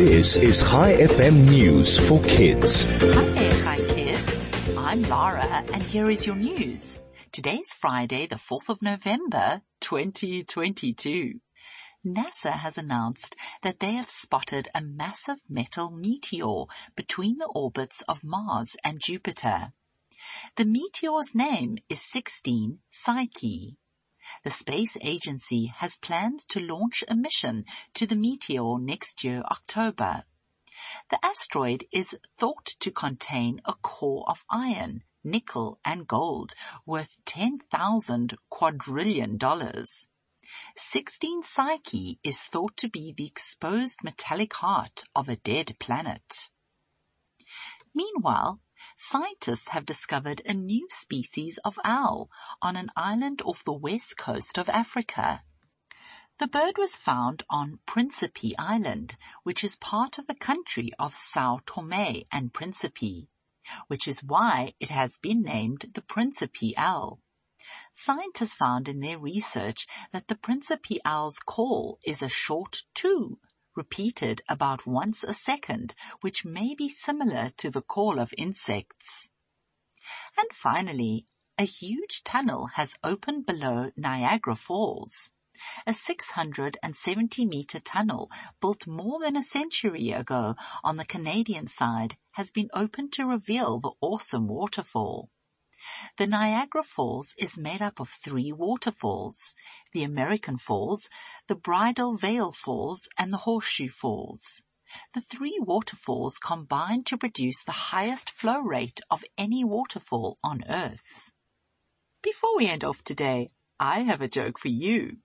This is Chai FM News for Kids. Hi there, Hi Kids. I'm Lara and here is your news. Today's Friday, the 4th of November, 2022. NASA has announced that they have spotted a massive metal meteor between the orbits of Mars and Jupiter. The meteor's name is 16 Psyche. The space agency has planned to launch a mission to the meteor next year, October. The asteroid is thought to contain a core of iron, nickel and gold worth 10,000 quadrillion dollars. 16 Psyche is thought to be the exposed metallic heart of a dead planet. Meanwhile, scientists have discovered a new species of owl on an island off the west coast of Africa. The bird was found on Principe Island, which is part of the country of Sao Tome and Principe, which is why it has been named the Principe owl. Scientists found in their research that the Principe owl's call is a short two repeated about once a second, which may be similar to the call of insects. And finally, a huge tunnel has opened below Niagara Falls. A 670 meter tunnel built more than a century ago on the Canadian side has been opened to reveal the awesome waterfall. The Niagara Falls is made up of three waterfalls, the American Falls, the Bridal Veil Falls, and the Horseshoe Falls. The three waterfalls combine to produce the highest flow rate of any waterfall on Earth. Before we end off today, I have a joke for you.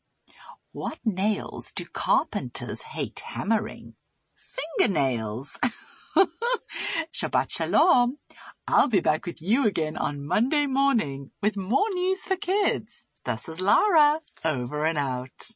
What nails do carpenters hate hammering? Fingernails! Shabbat Shalom. I'll be back with you again on Monday morning with more news for kids. This is Lara, over and out.